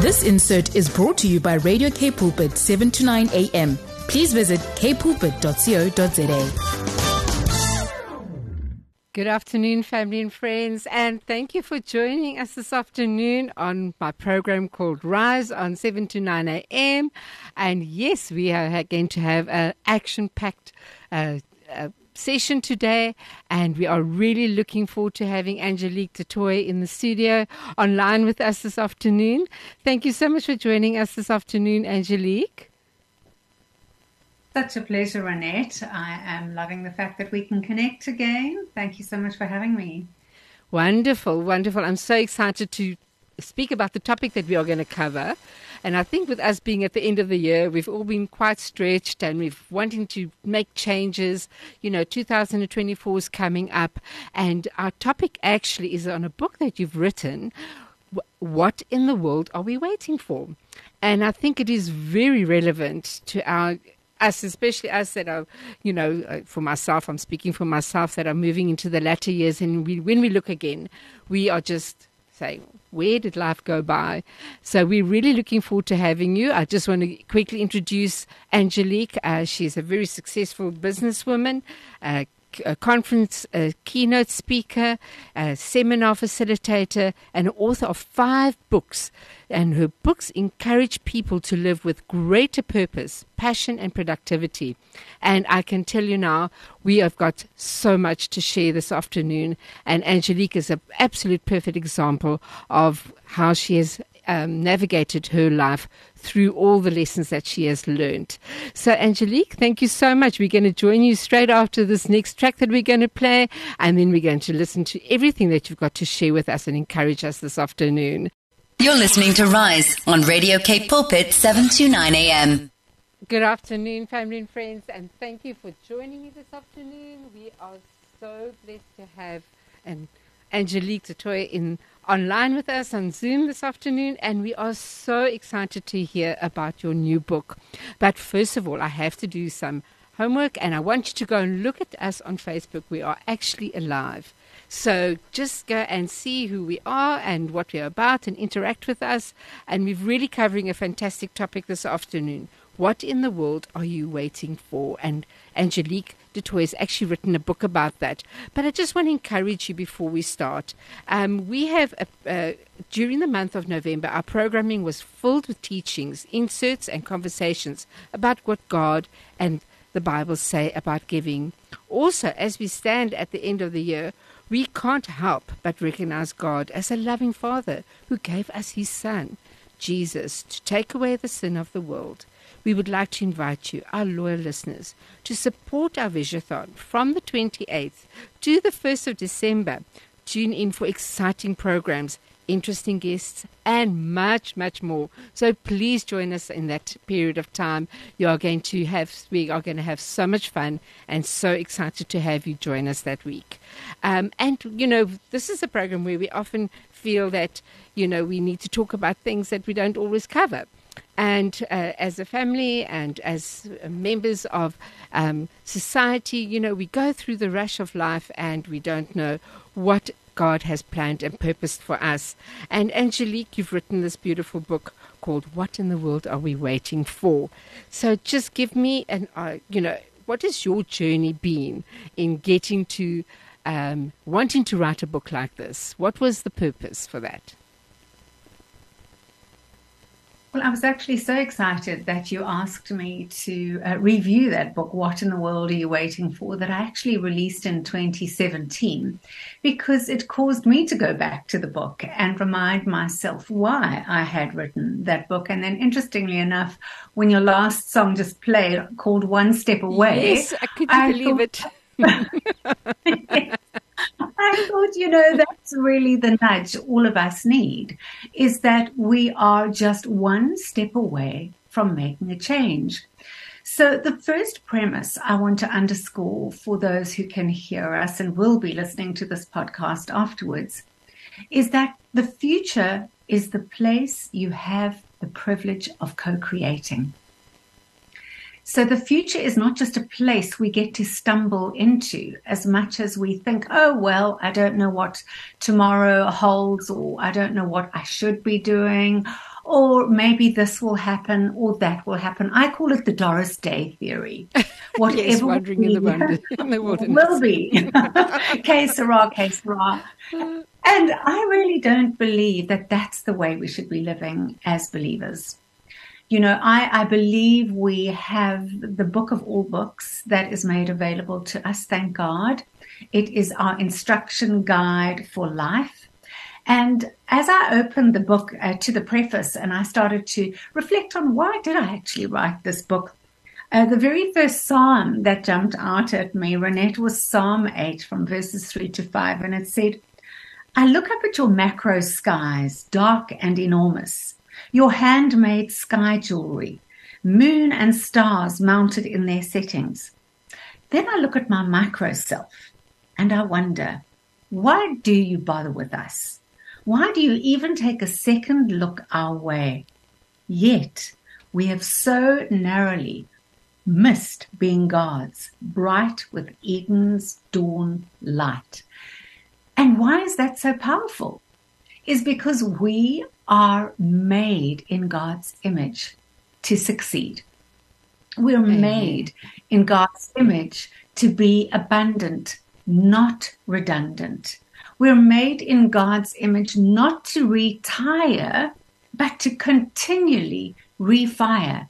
This insert is brought to you by Radio K Pulpit 7 to 9 a.m. Please visit kpulpit.co.za. Good afternoon, family and friends, and thank you for joining us this afternoon on my program called Rise on 7 to 9 a.m. And yes, we are going to have an action packed uh, uh, session today, and we are really looking forward to having Angelique du Toit in the studio online with us this afternoon. Thank you so much for joining us this afternoon, Angelique. Such a pleasure, Annette. I am loving the fact that we can connect again. Thank you so much for having me. Wonderful, wonderful. I'm so excited to speak about the topic that we are going to cover. And I think with us being at the end of the year, we've all been quite stretched and we've wanting to make changes. You know, 2024 is coming up, and our topic actually is on a book that you've written. What in the world are we waiting for? And I think it is very relevant to our us, especially us that are, you know, uh, for myself, I'm speaking for myself, that are moving into the latter years. And we, when we look again, we are just saying, where did life go by? So we're really looking forward to having you. I just want to quickly introduce Angelique. Uh, she's a very successful businesswoman, uh, a conference a keynote speaker, a seminar facilitator, and author of five books. And her books encourage people to live with greater purpose, passion, and productivity. And I can tell you now, we have got so much to share this afternoon. And Angelique is an absolute perfect example of how she has um, navigated her life through all the lessons that she has learned. So, Angelique, thank you so much. We're going to join you straight after this next track that we're going to play, and then we're going to listen to everything that you've got to share with us and encourage us this afternoon. You're listening to Rise on Radio K Pulpit 729 AM. Good afternoon, family and friends, and thank you for joining me this afternoon. We are so blessed to have an Angelique du Toit in online with us on Zoom this afternoon, and we are so excited to hear about your new book. But first of all, I have to do some homework, and I want you to go and look at us on Facebook. We are actually alive. So just go and see who we are and what we're about and interact with us. And we're really covering a fantastic topic this afternoon. What in the world are you waiting for? And Angelique du Toit has actually written a book about that. But I just want to encourage you before we start. Um, we have, a, uh, during the month of November, our programming was filled with teachings, inserts, and conversations about what God and the Bible say about giving. Also, as we stand at the end of the year, we can't help but recognize God as a loving Father who gave us His Son, Jesus, to take away the sin of the world we would like to invite you, our loyal listeners, to support our Visionathon from the 28th to the 1st of December. Tune in for exciting programs, interesting guests, and much, much more. So please join us in that period of time. You are going to have, we are going to have so much fun and so excited to have you join us that week. Um, and, you know, this is a program where we often feel that, you know, we need to talk about things that we don't always cover. And uh, as a family and as members of um, society, you know, we go through the rush of life and we don't know what God has planned and purposed for us. And Angelique, you've written this beautiful book called What in the World Are We Waiting For? So just give me an, uh, you know, what has your journey been in getting to um, wanting to write a book like this? What was the purpose for that? Well, I was actually so excited that you asked me to uh, review that book, What in the World Are You Waiting For? that I actually released in 2017, because it caused me to go back to the book and remind myself why I had written that book. And then, interestingly enough, when your last song just played called One Step Away, yes, I couldn't believe thought, it. I thought, you know, that's really the nudge all of us need is that we are just one step away from making a change. So, the first premise I want to underscore for those who can hear us and will be listening to this podcast afterwards is that the future is the place you have the privilege of co creating. So the future is not just a place we get to stumble into as much as we think, oh, well, I don't know what tomorrow holds, or I don't know what I should be doing, or maybe this will happen or that will happen. I call it the Doris Day theory. Whatever yes, wandering in the, wonder, in the wilderness. will be. que sera, que sera. And I really don't believe that that's the way we should be living as believers. You know, I, I believe we have the book of all books that is made available to us, thank God. It is our instruction guide for life. And as I opened the book uh, to the preface and I started to reflect on why did I actually write this book, uh, the very first psalm that jumped out at me, Renette, was Psalm 8 from verses 3 to 5. And it said, I look up at your macro skies, dark and enormous, your handmade sky jewelry, moon and stars mounted in their settings. Then I look at my micro self and I wonder, why do you bother with us? Why do you even take a second look our way? Yet we have so narrowly missed being gods, bright with Eden's dawn light. And why is that so powerful? Is because we are made in God's image to succeed. We're mm-hmm. made in God's image to be abundant, not redundant. We're made in God's image not to retire, but to continually refire.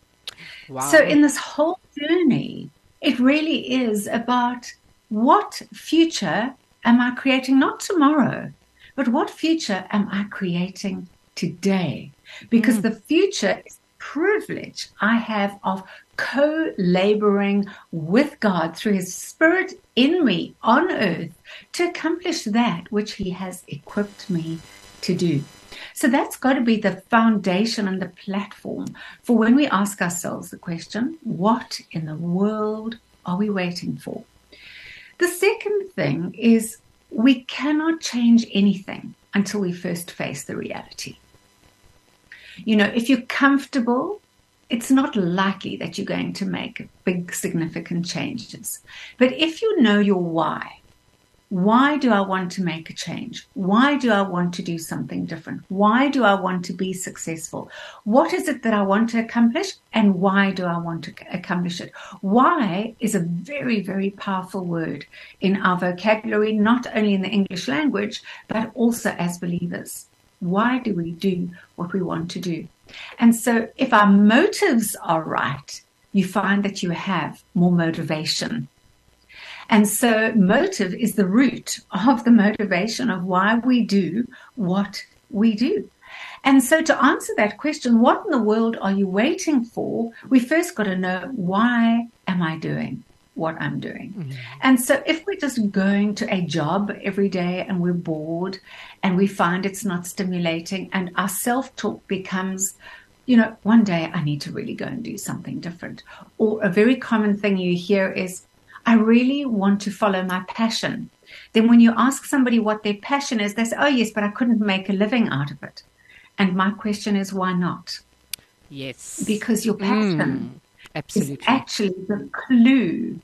Wow. So, in this whole journey, it really is about what future am I creating, not tomorrow, but what future am I creating today? Because mm. the future is privilege I have of co laboring with God through His Spirit in me on earth to accomplish that which He has equipped me to do. So that's got to be the foundation and the platform for when we ask ourselves the question, what in the world are we waiting for? The second thing is we cannot change anything until we first face the reality. You know, if you're comfortable it's not likely that you're going to make big, significant changes. But if you know your why, why do I want to make a change? Why do I want to do something different? Why do I want to be successful? What is it that I want to accomplish? And why do I want to accomplish it? Why is a very, very powerful word in our vocabulary, not only in the English language, but also as believers. Why do we do what we want to do? And so, if our motives are right, you find that you have more motivation. And so, motive is the root of the motivation of why we do what we do. And so, to answer that question, what in the world are you waiting for? We first got to know why am I doing what I'm doing? Mm-hmm. And so, if we're just going to a job every day and we're bored and we find it's not stimulating and our self talk becomes, you know, one day I need to really go and do something different. Or a very common thing you hear is, I really want to follow my passion. Then when you ask somebody what their passion is, they say, oh, yes, but I couldn't make a living out of it. And my question is, why not? Yes. Because your passion mm, absolutely. is actually the clue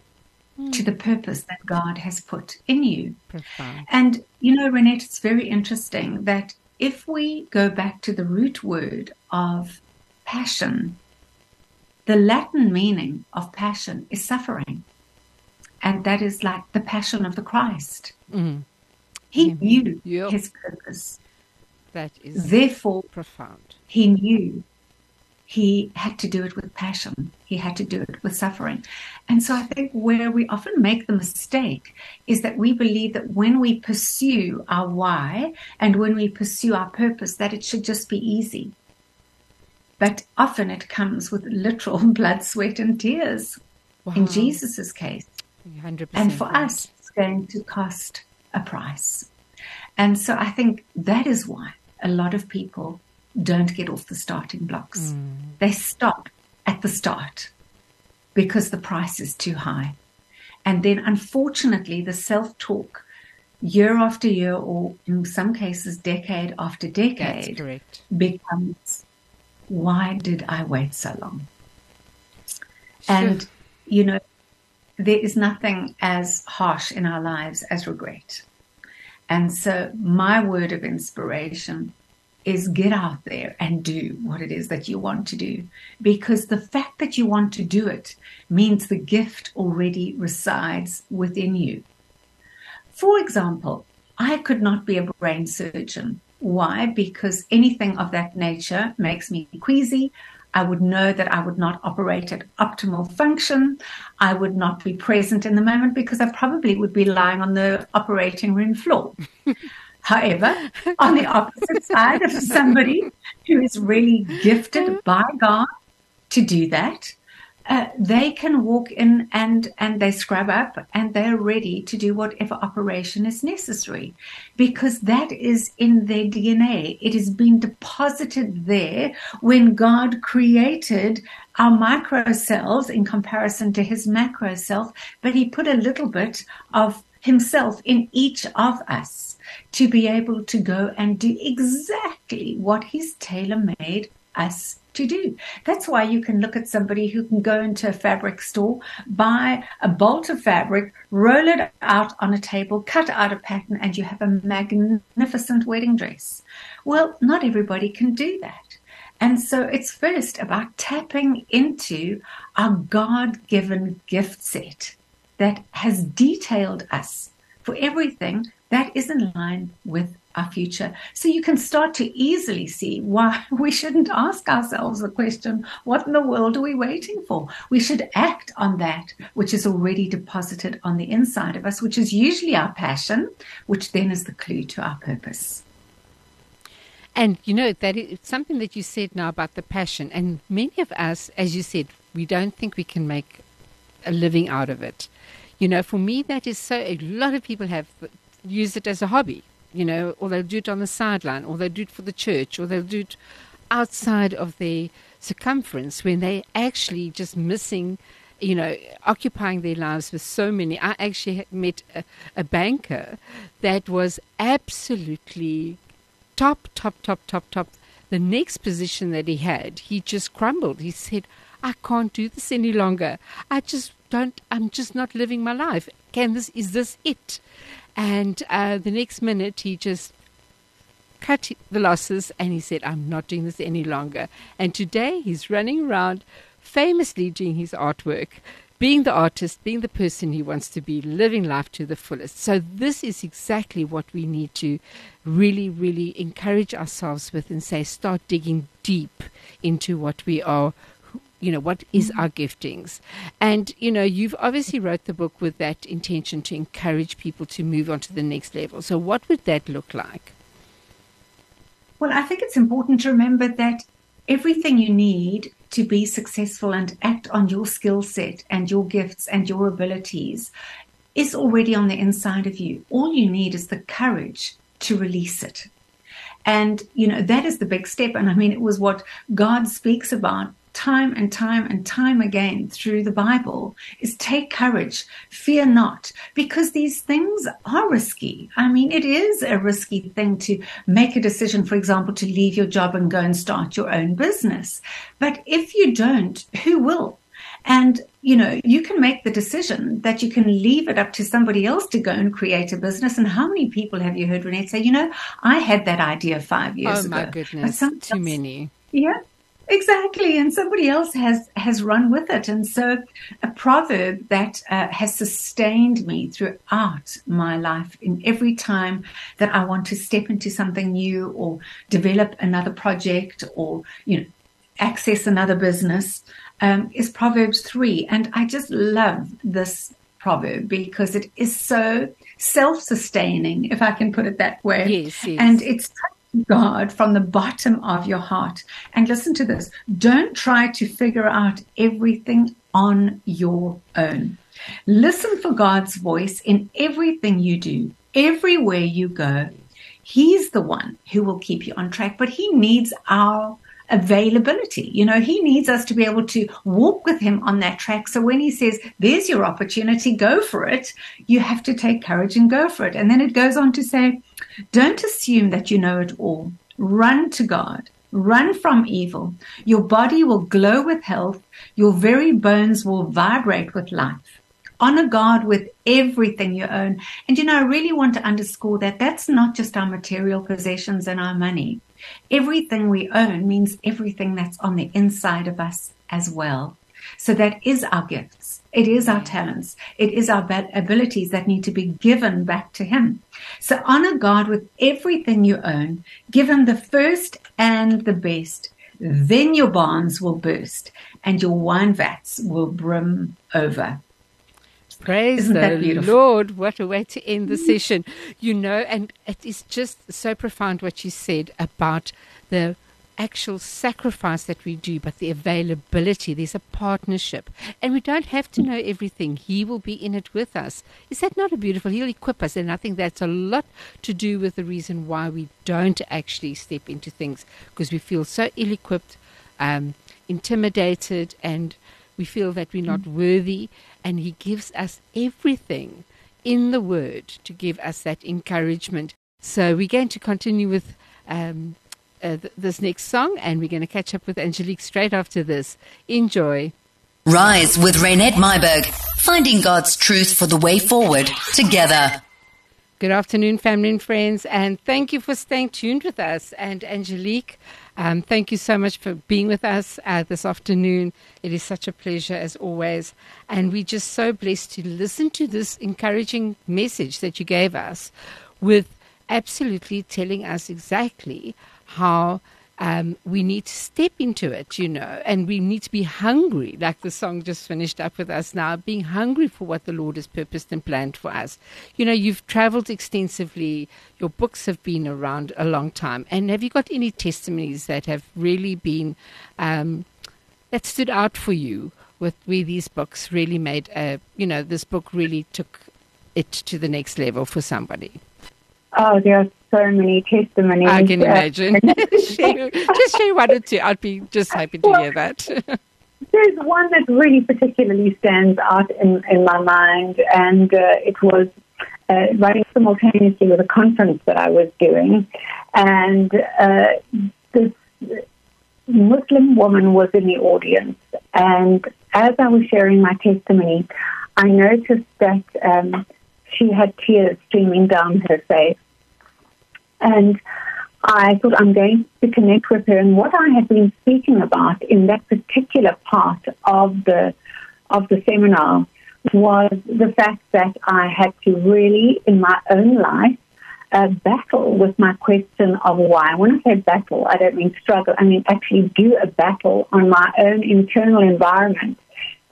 to the purpose that God has put in you. Profound. And, you know, Renette, it's very interesting that if we go back to the root word of passion, the Latin meaning of passion is suffering. And that is like the passion of the Christ. Mm. He mm-hmm. knew yep. his purpose. That is therefore profound. He knew he had to do it with passion. He had to do it with suffering. And so I think where we often make the mistake is that we believe that when we pursue our why and when we pursue our purpose, that it should just be easy. But often it comes with literal blood, sweat, and tears wow. in Jesus' case. 100% and for right. us, it's going to cost a price. And so I think that is why a lot of people don't get off the starting blocks. Mm. They stop at the start because the price is too high. And then, unfortunately, the self talk year after year, or in some cases, decade after decade, becomes why did I wait so long? Sure. And, you know, there is nothing as harsh in our lives as regret. And so, my word of inspiration is get out there and do what it is that you want to do. Because the fact that you want to do it means the gift already resides within you. For example, I could not be a brain surgeon. Why? Because anything of that nature makes me queasy. I would know that I would not operate at optimal function. I would not be present in the moment because I probably would be lying on the operating room floor. However, on the opposite side of somebody who is really gifted by God to do that, uh, they can walk in and and they scrub up and they're ready to do whatever operation is necessary because that is in their DNA. It has been deposited there when God created our micro cells in comparison to his macro self, but he put a little bit of himself in each of us to be able to go and do exactly what he's tailor made us to do. That's why you can look at somebody who can go into a fabric store, buy a bolt of fabric, roll it out on a table, cut out a pattern, and you have a magnificent wedding dress. Well, not everybody can do that. And so it's first about tapping into our God given gift set that has detailed us for everything that is in line with our future. So you can start to easily see why we shouldn't ask ourselves the question, what in the world are we waiting for? We should act on that which is already deposited on the inside of us, which is usually our passion, which then is the clue to our purpose. And you know, that it's something that you said now about the passion. And many of us, as you said, we don't think we can make a living out of it. You know, for me, that is so, a lot of people have used it as a hobby you know, or they'll do it on the sideline, or they'll do it for the church, or they'll do it outside of their circumference when they're actually just missing, you know, occupying their lives with so many. I actually met a, a banker that was absolutely top, top, top, top, top. The next position that he had, he just crumbled. He said, I can't do this any longer. I just don't, I'm just not living my life. Can this, is this it? And uh, the next minute, he just cut the losses and he said, I'm not doing this any longer. And today, he's running around famously doing his artwork, being the artist, being the person he wants to be, living life to the fullest. So, this is exactly what we need to really, really encourage ourselves with and say, start digging deep into what we are you know what is mm-hmm. our giftings? And you know you've obviously wrote the book with that intention to encourage people to move on to the next level. So what would that look like? Well i think it's important to remember that everything you need to be successful and act on your skill set and your gifts and your abilities is already on the inside of you. All you need is the courage to release it. And, you know, that is the big step. And I mean, it was what God speaks about time and time and time again through the Bible is take courage, fear not, because these things are risky. I mean, it is a risky thing to make a decision, for example, to leave your job and go and start your own business. But if you don't, who will? And, you know, you can make the decision that you can leave it up to somebody else to go and create a business. And how many people have you heard, Renee, say, you know, I had that idea five years ago. Oh, my goodness. Too many. Yeah. Exactly, and somebody else has has run with it, and so a proverb that uh, has sustained me throughout my life. In every time that I want to step into something new, or develop another project, or you know, access another business, um, is Proverbs three, and I just love this proverb because it is so self-sustaining, if I can put it that way. Yes, yes. and it's God from the bottom of your heart. And listen to this don't try to figure out everything on your own. Listen for God's voice in everything you do, everywhere you go. He's the one who will keep you on track, but He needs our availability. You know, he needs us to be able to walk with him on that track. So when he says, there's your opportunity, go for it, you have to take courage and go for it. And then it goes on to say, don't assume that you know it all. Run to God. Run from evil. Your body will glow with health. Your very bones will vibrate with life. Honor God with everything you own. And you know, I really want to underscore that that's not just our material possessions and our money. Everything we own means everything that's on the inside of us as well. So that is our gifts. It is our talents. It is our abilities that need to be given back to Him. So honor God with everything you own. Give Him the first and the best. Then your barns will burst and your wine vats will brim over. Praise Isn't the Lord. What a way to end the session. You know, and it is just so profound what you said about the actual sacrifice that we do, but the availability. There's a partnership. And we don't have to know everything. He will be in it with us. Is that not a beautiful? He'll equip us. And I think that's a lot to do with the reason why we don't actually step into things because we feel so ill equipped, um, intimidated, and we feel that we're not worthy. And He gives us everything in the Word to give us that encouragement. So we're going to continue with. Um, uh, th- this next song, and we're going to catch up with Angelique straight after this. Enjoy. Rise with Renette Myburgh, finding God's truth for the way forward together. Good afternoon, family and friends, and thank you for staying tuned with us. And Angelique, um, thank you so much for being with us uh, this afternoon. It is such a pleasure as always. And we're just so blessed to listen to this encouraging message that you gave us with absolutely telling us exactly how um, we need to step into it, you know, and we need to be hungry, like the song just finished up with us now, being hungry for what the Lord has purposed and planned for us. You know, you've traveled extensively, your books have been around a long time, and have you got any testimonies that have really been, um, that stood out for you with where these books really made a, you know, this book really took it to the next level for somebody? Oh, there are so many testimonies. I can imagine. just share one or two. I'd be just happy to well, hear that. there's one that really particularly stands out in, in my mind, and uh, it was uh, running simultaneously with a conference that I was doing, and uh, this Muslim woman was in the audience, and as I was sharing my testimony, I noticed that um, she had tears streaming down her face, and I thought I'm going to connect with her. And what I had been speaking about in that particular part of the of the seminar was the fact that I had to really, in my own life, uh, battle with my question of why. When I say battle, I don't mean struggle. I mean actually do a battle on my own internal environment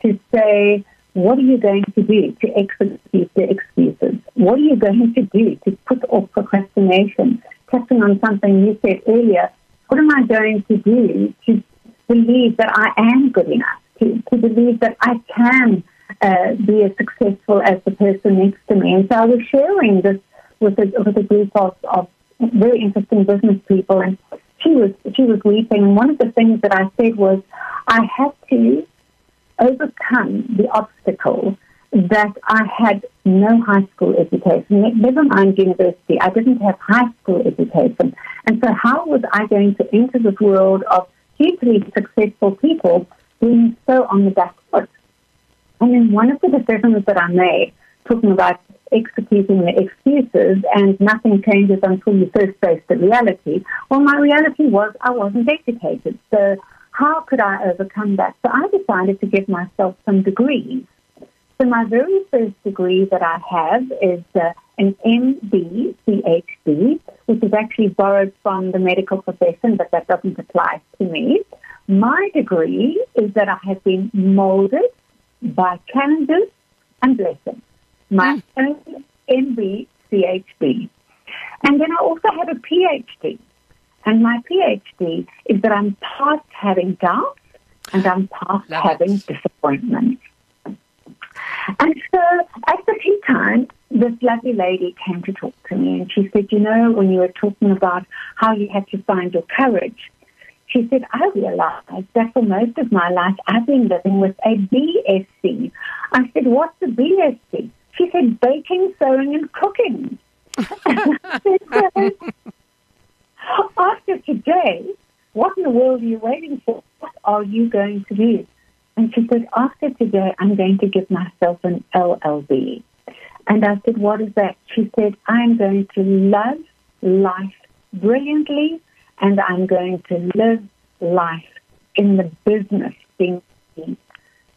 to say, what are you going to do to execute the excuses? What are you going to do to put off procrastination? Touching on something you said earlier, what am I going to do to believe that I am good enough? To, to believe that I can uh, be as successful as the person next to me? And so I was sharing this with a, with a group of, of very interesting business people, and she was she was weeping. And one of the things that I said was, I had to overcome the obstacle that I had no high school education, never mind university. I didn't have high school education. And so how was I going to enter this world of hugely successful people being so on the back foot? And then one of the decisions that I made, talking about executing the excuses and nothing changes until you first face the reality, well, my reality was I wasn't educated. So how could I overcome that? So I decided to give myself some degrees. So my very first degree that I have is uh, an MD CHD, which is actually borrowed from the medical profession, but that doesn't apply to me. My degree is that I have been molded by Candace and Blessing. My mm. MD CHD. And then I also have a PhD. And my PhD is that I'm past having doubts and I'm past Love having it. disappointment. And so at the tea time, this lovely lady came to talk to me and she said, You know, when you were talking about how you had to find your courage, she said, I realized that for most of my life I've been living with a BSc. I said, What's a BSc? She said, Baking, sewing, and cooking. After today, what in the world are you waiting for? What are you going to do? And she said, after today, I'm going to give myself an LLB. And I said, what is that? She said, I'm going to love life brilliantly and I'm going to live life in the business being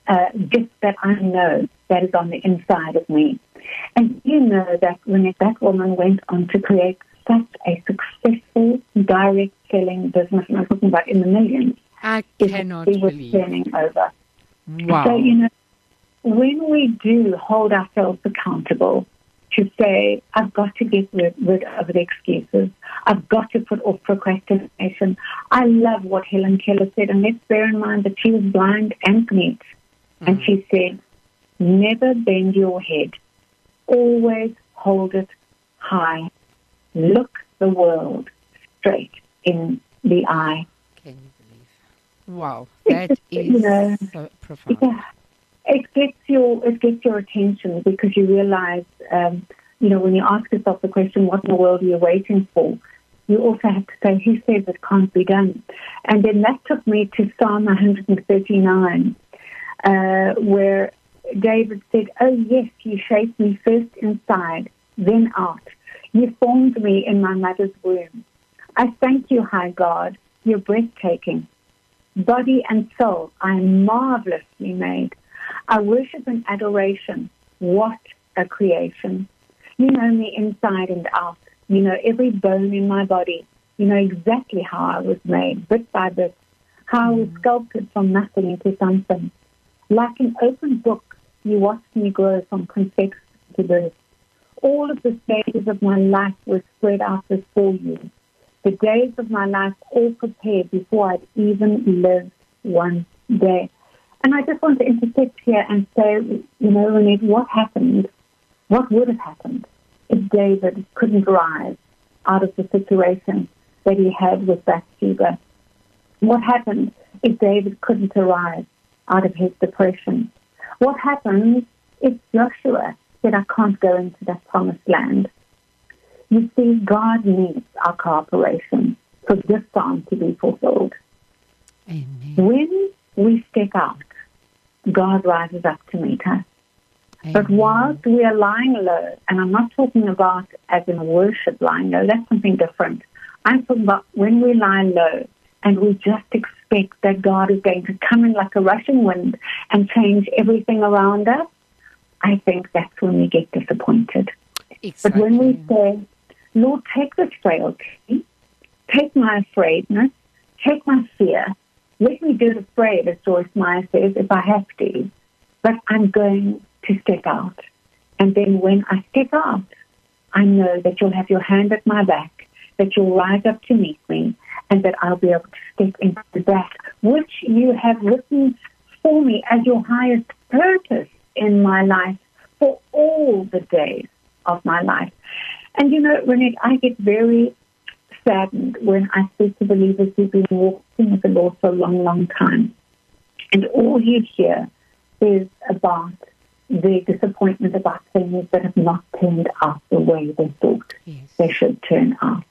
uh, just that I know that is on the inside of me. And you know that when that woman went on to create such a successful direct selling business, and I'm talking about in the millions, I it cannot was believe. turning over. Wow. So, you know, when we do hold ourselves accountable to say, I've got to get rid, rid of the excuses, I've got to put off procrastination. I love what Helen Keller said, and let's bear in mind that she was blind and mute. And mm-hmm. she said, never bend your head, always hold it high. Look the world straight in the eye. Can you believe? Wow. That is you know, so profound. Yeah, it gets your it gets your attention because you realize, um, you know, when you ask yourself the question, "What in the world are you waiting for?" You also have to say, "Who says it can't be done?" And then that took me to Psalm 139, uh, where David said, "Oh yes, you shaped me first inside, then out. You formed me in my mother's womb. I thank you, High God. You're breathtaking." Body and soul I am marvelously made. I worship and adoration. What a creation. You know me inside and out. You know every bone in my body. You know exactly how I was made, bit by bit, how I was mm. sculpted from nothing into something. Like an open book, you watched me grow from conception to birth. All of the stages of my life were spread out before you the days of my life all prepared before I'd even lived one day. And I just want to interject here and say, you know, Renee, what happened? What would have happened if David couldn't rise out of the situation that he had with Bathsheba? What happened if David couldn't arise out of his depression? What happened if Joshua said, I can't go into that promised land? You see, God needs our cooperation for this time to be fulfilled. Amen. When we step out, God rises up to meet us. But whilst we are lying low, and I'm not talking about as in worship lying low, that's something different. I'm talking about when we lie low and we just expect that God is going to come in like a rushing wind and change everything around us, I think that's when we get disappointed. But when we say, Lord, take this frailty, take my afraidness, take my fear, let me do the afraid, as Joyce Meyer says, if I have to, but I'm going to step out. And then when I step out, I know that you'll have your hand at my back, that you'll rise up to meet me, and that I'll be able to step into that which you have written for me as your highest purpose in my life for all the days of my life. And you know, Renee, I get very saddened when I speak to believers who've been walking with the Lord for a long, long time. And all you hear is about their disappointment about things that have not turned out the way they thought Yes. they should turn out.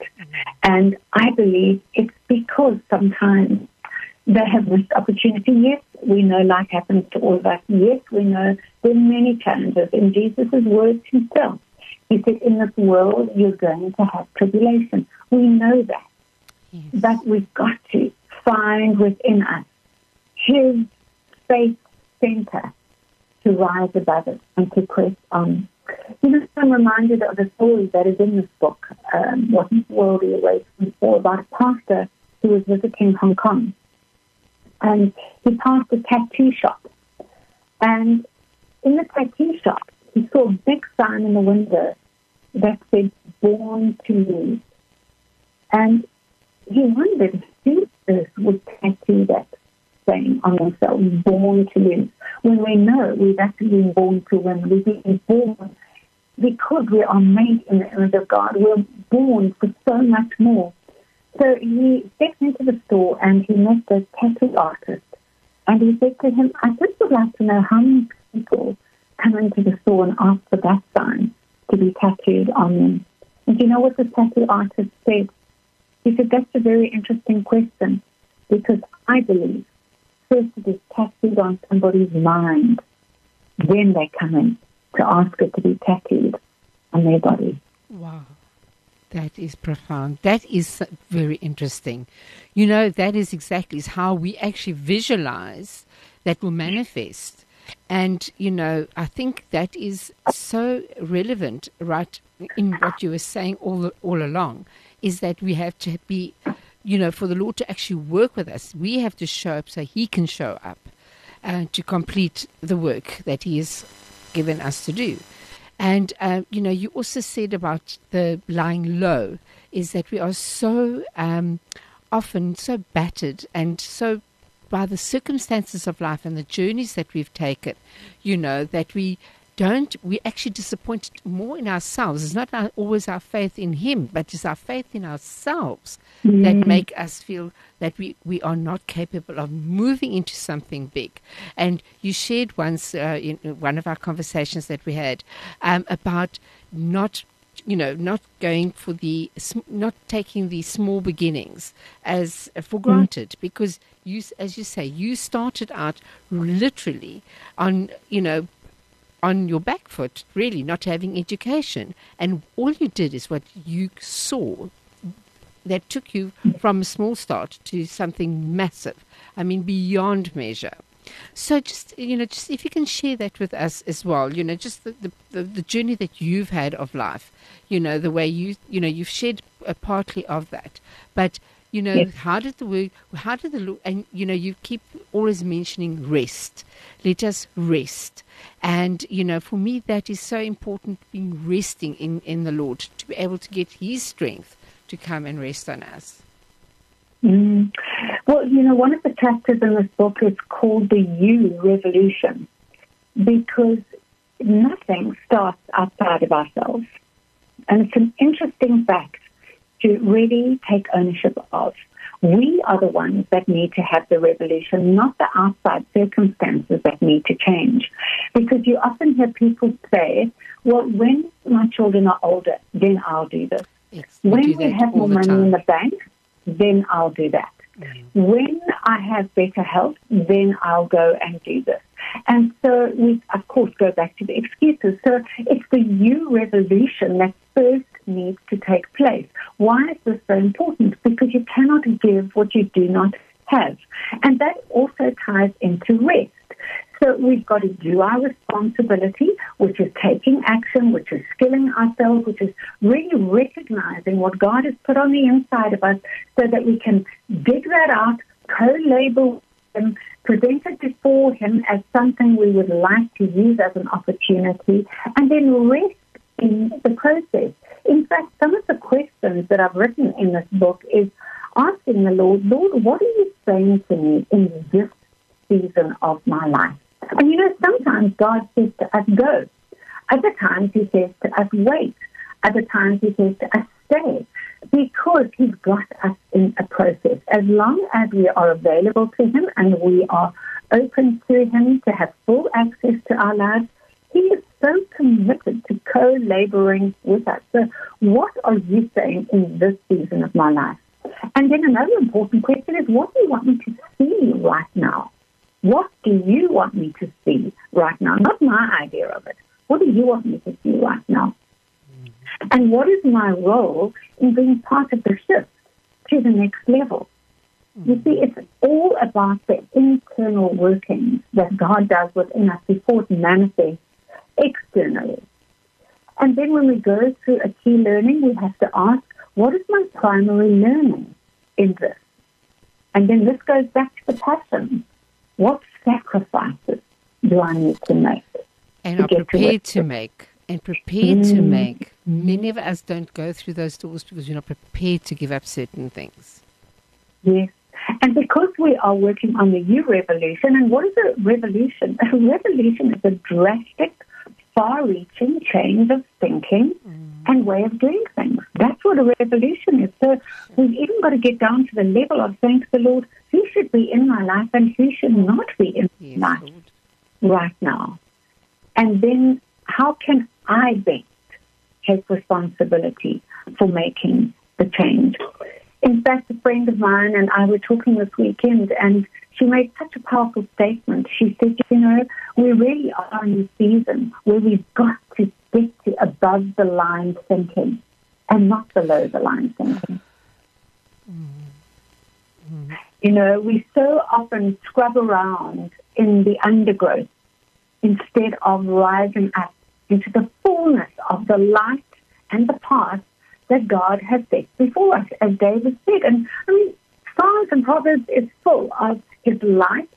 And I believe it's because sometimes they have missed opportunity. Yes, we know life happens to all of us. Yes, we know there are many challenges. In Jesus' words himself, he said, in this world, you're going to have tribulation. We know that. Yes. But we've got to find within us his faith center to rise above it and to press on. You know, I'm reminded of a story that is in this book, um, What in the World Are You Waiting For, about a pastor who was visiting Hong Kong. And he passed a tattoo shop. And in the tattoo shop, he saw a big sign in the window that said, Born to Lose. And he wondered who earth would tattoo that saying on themselves, born to lose. When we know we've actually been born to win, we've been born because we are made in the image of God. We're born for so much more. So he stepped into the store and he met the tattoo artist. And he said to him, I just would like to know how many people come into the store and ask for that sign to be tattooed on them. And do you know what the tattoo artist said? He said, That's a very interesting question because I believe first it is tattooed on somebody's mind, when they come in to ask it to be tattooed on their body. Wow. That is profound. That is very interesting. You know, that is exactly how we actually visualize that will manifest. And, you know, I think that is so relevant, right, in what you were saying all, all along, is that we have to be, you know, for the Lord to actually work with us, we have to show up so He can show up uh, to complete the work that He has given us to do. And, uh, you know, you also said about the lying low is that we are so um, often so battered and so by the circumstances of life and the journeys that we've taken, you know, that we don't, we actually disappointed more in ourselves. It's not our, always our faith in Him, but it's our faith in ourselves mm. that make us feel that we, we are not capable of moving into something big. And you shared once uh, in one of our conversations that we had um, about not you know, not going for the, not taking the small beginnings as uh, for mm. granted, mm. because you, as you say, you started out literally on, you know, on your back foot, really, not having education. And all you did is what you saw that took you from a small start to something massive. I mean, beyond measure. So just you know, just if you can share that with us as well, you know, just the, the, the, the journey that you've had of life, you know, the way you you know you've shared a partly of that, but you know, yes. how did the work, how did the, and you know, you keep always mentioning rest. Let us rest. And, you know, for me, that is so important, being resting in, in the Lord, to be able to get His strength to come and rest on us. Mm. Well, you know, one of the chapters in this book is called the You Revolution because nothing starts outside of ourselves. And it's an interesting fact to really take ownership of. We are the ones that need to have the revolution, not the outside circumstances that need to change. Because you often hear people say, well, when my children are older, then I'll do this. Yes, when we have more money in the bank, then I'll do that. Mm-hmm. When I have better health, then I'll go and do this. And so we, of course, go back to the excuses. So it's the you revolution that first needs to take place. Why is this so important? Because you cannot give what you do not have. And that also ties into rest. So we've got to do our responsibility, which is taking action, which is skilling ourselves, which is really recognizing what God has put on the inside of us so that we can dig that out, co-label them, present it before Him as something we would like to use as an opportunity, and then rest in the process. In fact, some of the questions that I've written in this book is asking the Lord, Lord, what are you saying to me in this season of my life? And you know, sometimes God says to us, go. Other times he says to us, wait. Other times he says to us, stay. Because he's got us in a process. As long as we are available to him and we are open to him to have full access to our lives, he is so committed to co-laboring with us. So what are you saying in this season of my life? And then another important question is, what do you want me to see right now? What do you want me to see right now? Not my idea of it. What do you want me to see right now? Mm-hmm. And what is my role in being part of the shift to the next level? Mm-hmm. You see, it's all about the internal workings that God does within us before it manifests externally. And then when we go through a key learning, we have to ask, what is my primary learning in this? And then this goes back to the passion. What sacrifices do I need to make? And are prepared to, to make. And prepared mm. to make. Many of us don't go through those doors because we're not prepared to give up certain things. Yes. And because we are working on the You Revolution, and what is a revolution? A revolution is a drastic far reaching change of thinking mm. and way of doing things. That's what a revolution is. So we've even got to get down to the level of saying to the Lord, who should be in my life and who should not be in yes, my life Lord. right now? And then how can I best take responsibility for making the change? In fact, a friend of mine and I were talking this weekend and she made such a powerful statement. She said, you know, we really are in a season where we've got to get to above the line thinking. and not below the line thinking. Mm-hmm. You know, we so often scrub around in the undergrowth instead of rising up into the fullness of the light and the path that God has set before us, as David said. And I mean, Psalms and Proverbs is full of His light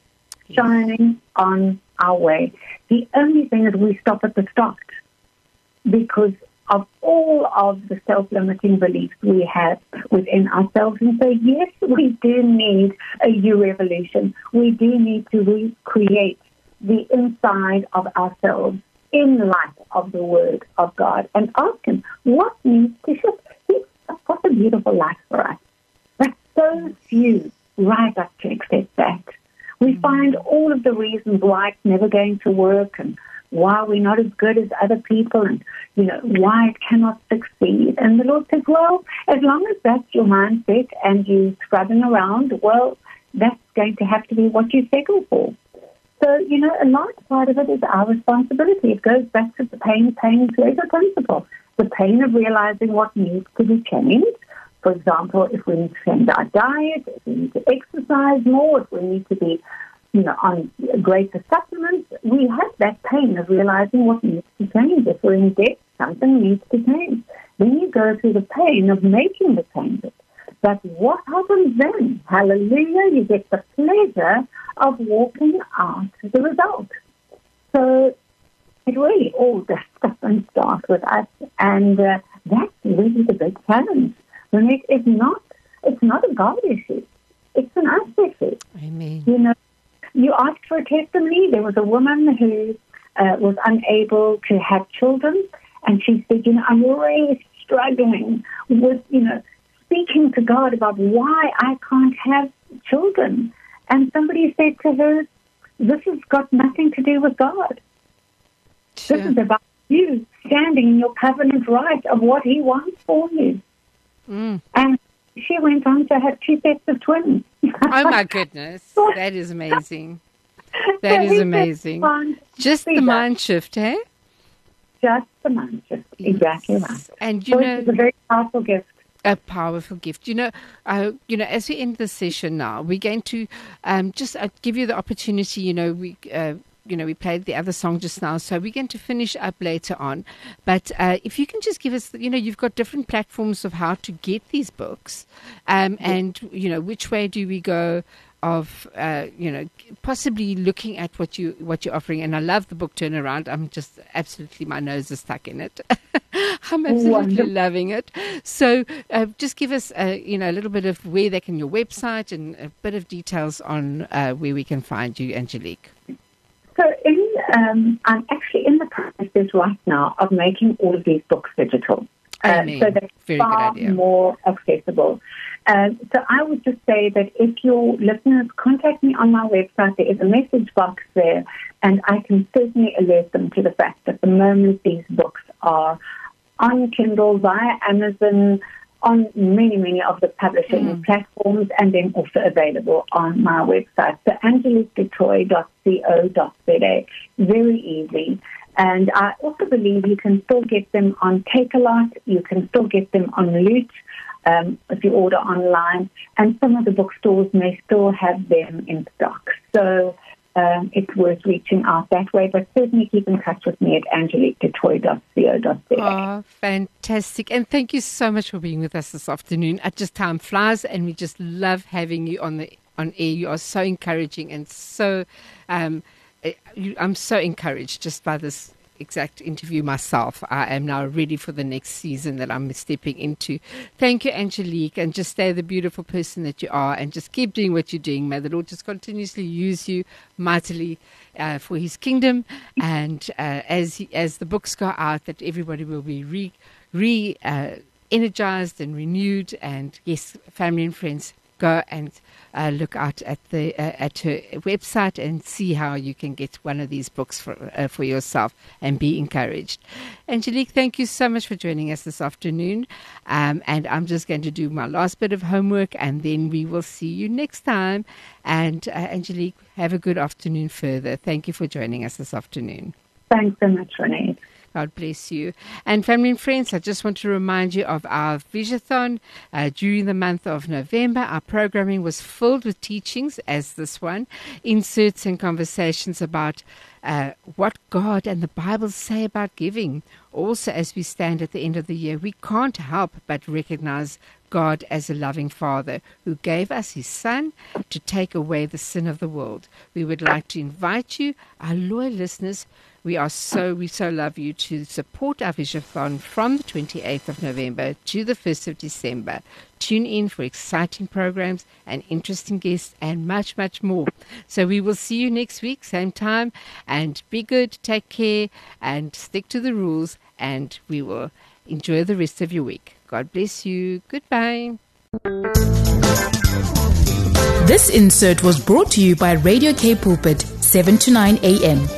shining on our way. The only thing is we stop at the start because of all of the self-limiting beliefs we have within ourselves and say, yes, we do need a U revolution. We do need to recreate the inside of ourselves in light of the Word of God and ask Him, what needs to shift? He's got a beautiful life for us. But so few rise up to accept that. We mm-hmm. find all of the reasons why it's never going to work and why are we're not as good as other people and, you know, why it cannot succeed. And the Lord says, well, as long as that's your mindset and you're scrubbing around, well, that's going to have to be what you settle for. So, you know, a large part of it is our responsibility. It goes back to the pain, pain, pleasure principle. The pain of realizing what needs to be changed. For example, if we need to change our diet, if we need to exercise more, if we need to be, you know, on greater supplements, we have that pain of realizing what needs to change. If we're in debt, something needs to change. Then you go through the pain of making the changes. But what happens then? Hallelujah, you get the pleasure of walking out the result. So it really all just doesn't start with us, and uh, that's really the big challenge. When it is not, it's not a God issue; it's an us issue. Amen. You know, you asked for a testimony. There was a woman who uh, was unable to have children, and she said, "You know, I'm really struggling with, you know." Speaking to God about why I can't have children. And somebody said to her, This has got nothing to do with God. Sure. This is about you standing in your covenant right of what He wants for you. Mm. And she went on to have two sets of twins. oh my goodness. That is amazing. That so is amazing. Just the mind shift, eh? Just the mind shift. Yes. Exactly right. And you so know, it's a very powerful gift a powerful gift. You know, uh, you know, as we end the session now, we're going to um, just uh, give you the opportunity. You know, we. Uh, you know, we played the other song just now, so we're going to finish up later on. But uh, if you can just give us, you know, you've got different platforms of how to get these books, um, and you know, which way do we go? of uh, you know possibly looking at what you what you're offering and I love the book turnaround I'm just absolutely my nose is stuck in it I'm absolutely Wonderful. loving it so uh, just give us uh, you know a little bit of where they can your website and a bit of details on uh, where we can find you Angelique so in, um, I'm actually in the process right now of making all of these books digital uh, so they're Very far more accessible. Uh, so I would just say that if your listeners contact me on my website, there is a message box there, and I can certainly alert them to the fact that the moment these books are on Kindle via Amazon, on many, many of the publishing mm. platforms, and then also available on my website. So angeliquedutoit.co.za. Very easy. And I also believe you can still get them on Takealot, you can still get them on Loot um, if you order online, and some of the bookstores may still have them in stock. So um, it's worth reaching out that way, but certainly keep in touch with me at angeliquedutoit.co.za. Oh, fantastic. And thank you so much for being with us this afternoon. At Just Time Flies, and we just love having you on the on air. You are so encouraging and so um, Eh, I'm so encouraged just by this exact interview myself. I am now ready for the next season that I'm stepping into. Thank you, Angelique, and just stay the beautiful person that you are, and just keep doing what you're doing. May the Lord just continuously use you mightily uh, for His kingdom, and uh, as he, as the books go out, that everybody will be re re uh, energized and renewed. And yes, family and friends, go and uh, look out at the uh, at her website and see how you can get one of these books for uh, for yourself and be encouraged. Angelique, thank you so much for joining us this afternoon. Um, and I'm just going to do my last bit of homework, and then we will see you next time. And uh, Angelique, have a good afternoon further. Thank you for joining us this afternoon. Thanks so much, Renette. God bless you. And family and friends, I just want to remind you of our Visathon uh, during the month of November. Our programming was filled with teachings, as this one, inserts and conversations about uh, what God and the Bible say about giving. Also, as we stand at the end of the year, we can't help but recognize God as a loving Father who gave us His Son to take away the sin of the world. We would like to invite you, our loyal listeners, we are so we so love you to support our Visathon from the 28th of November to the 1st of December. Tune in for exciting programs and interesting guests and much much more. So we will see you next week same time and be good, take care and stick to the rules and we will enjoy the rest of your week. God bless you. Goodbye. This insert was brought to you by Radio K Pulpit 7 to 9 a.m.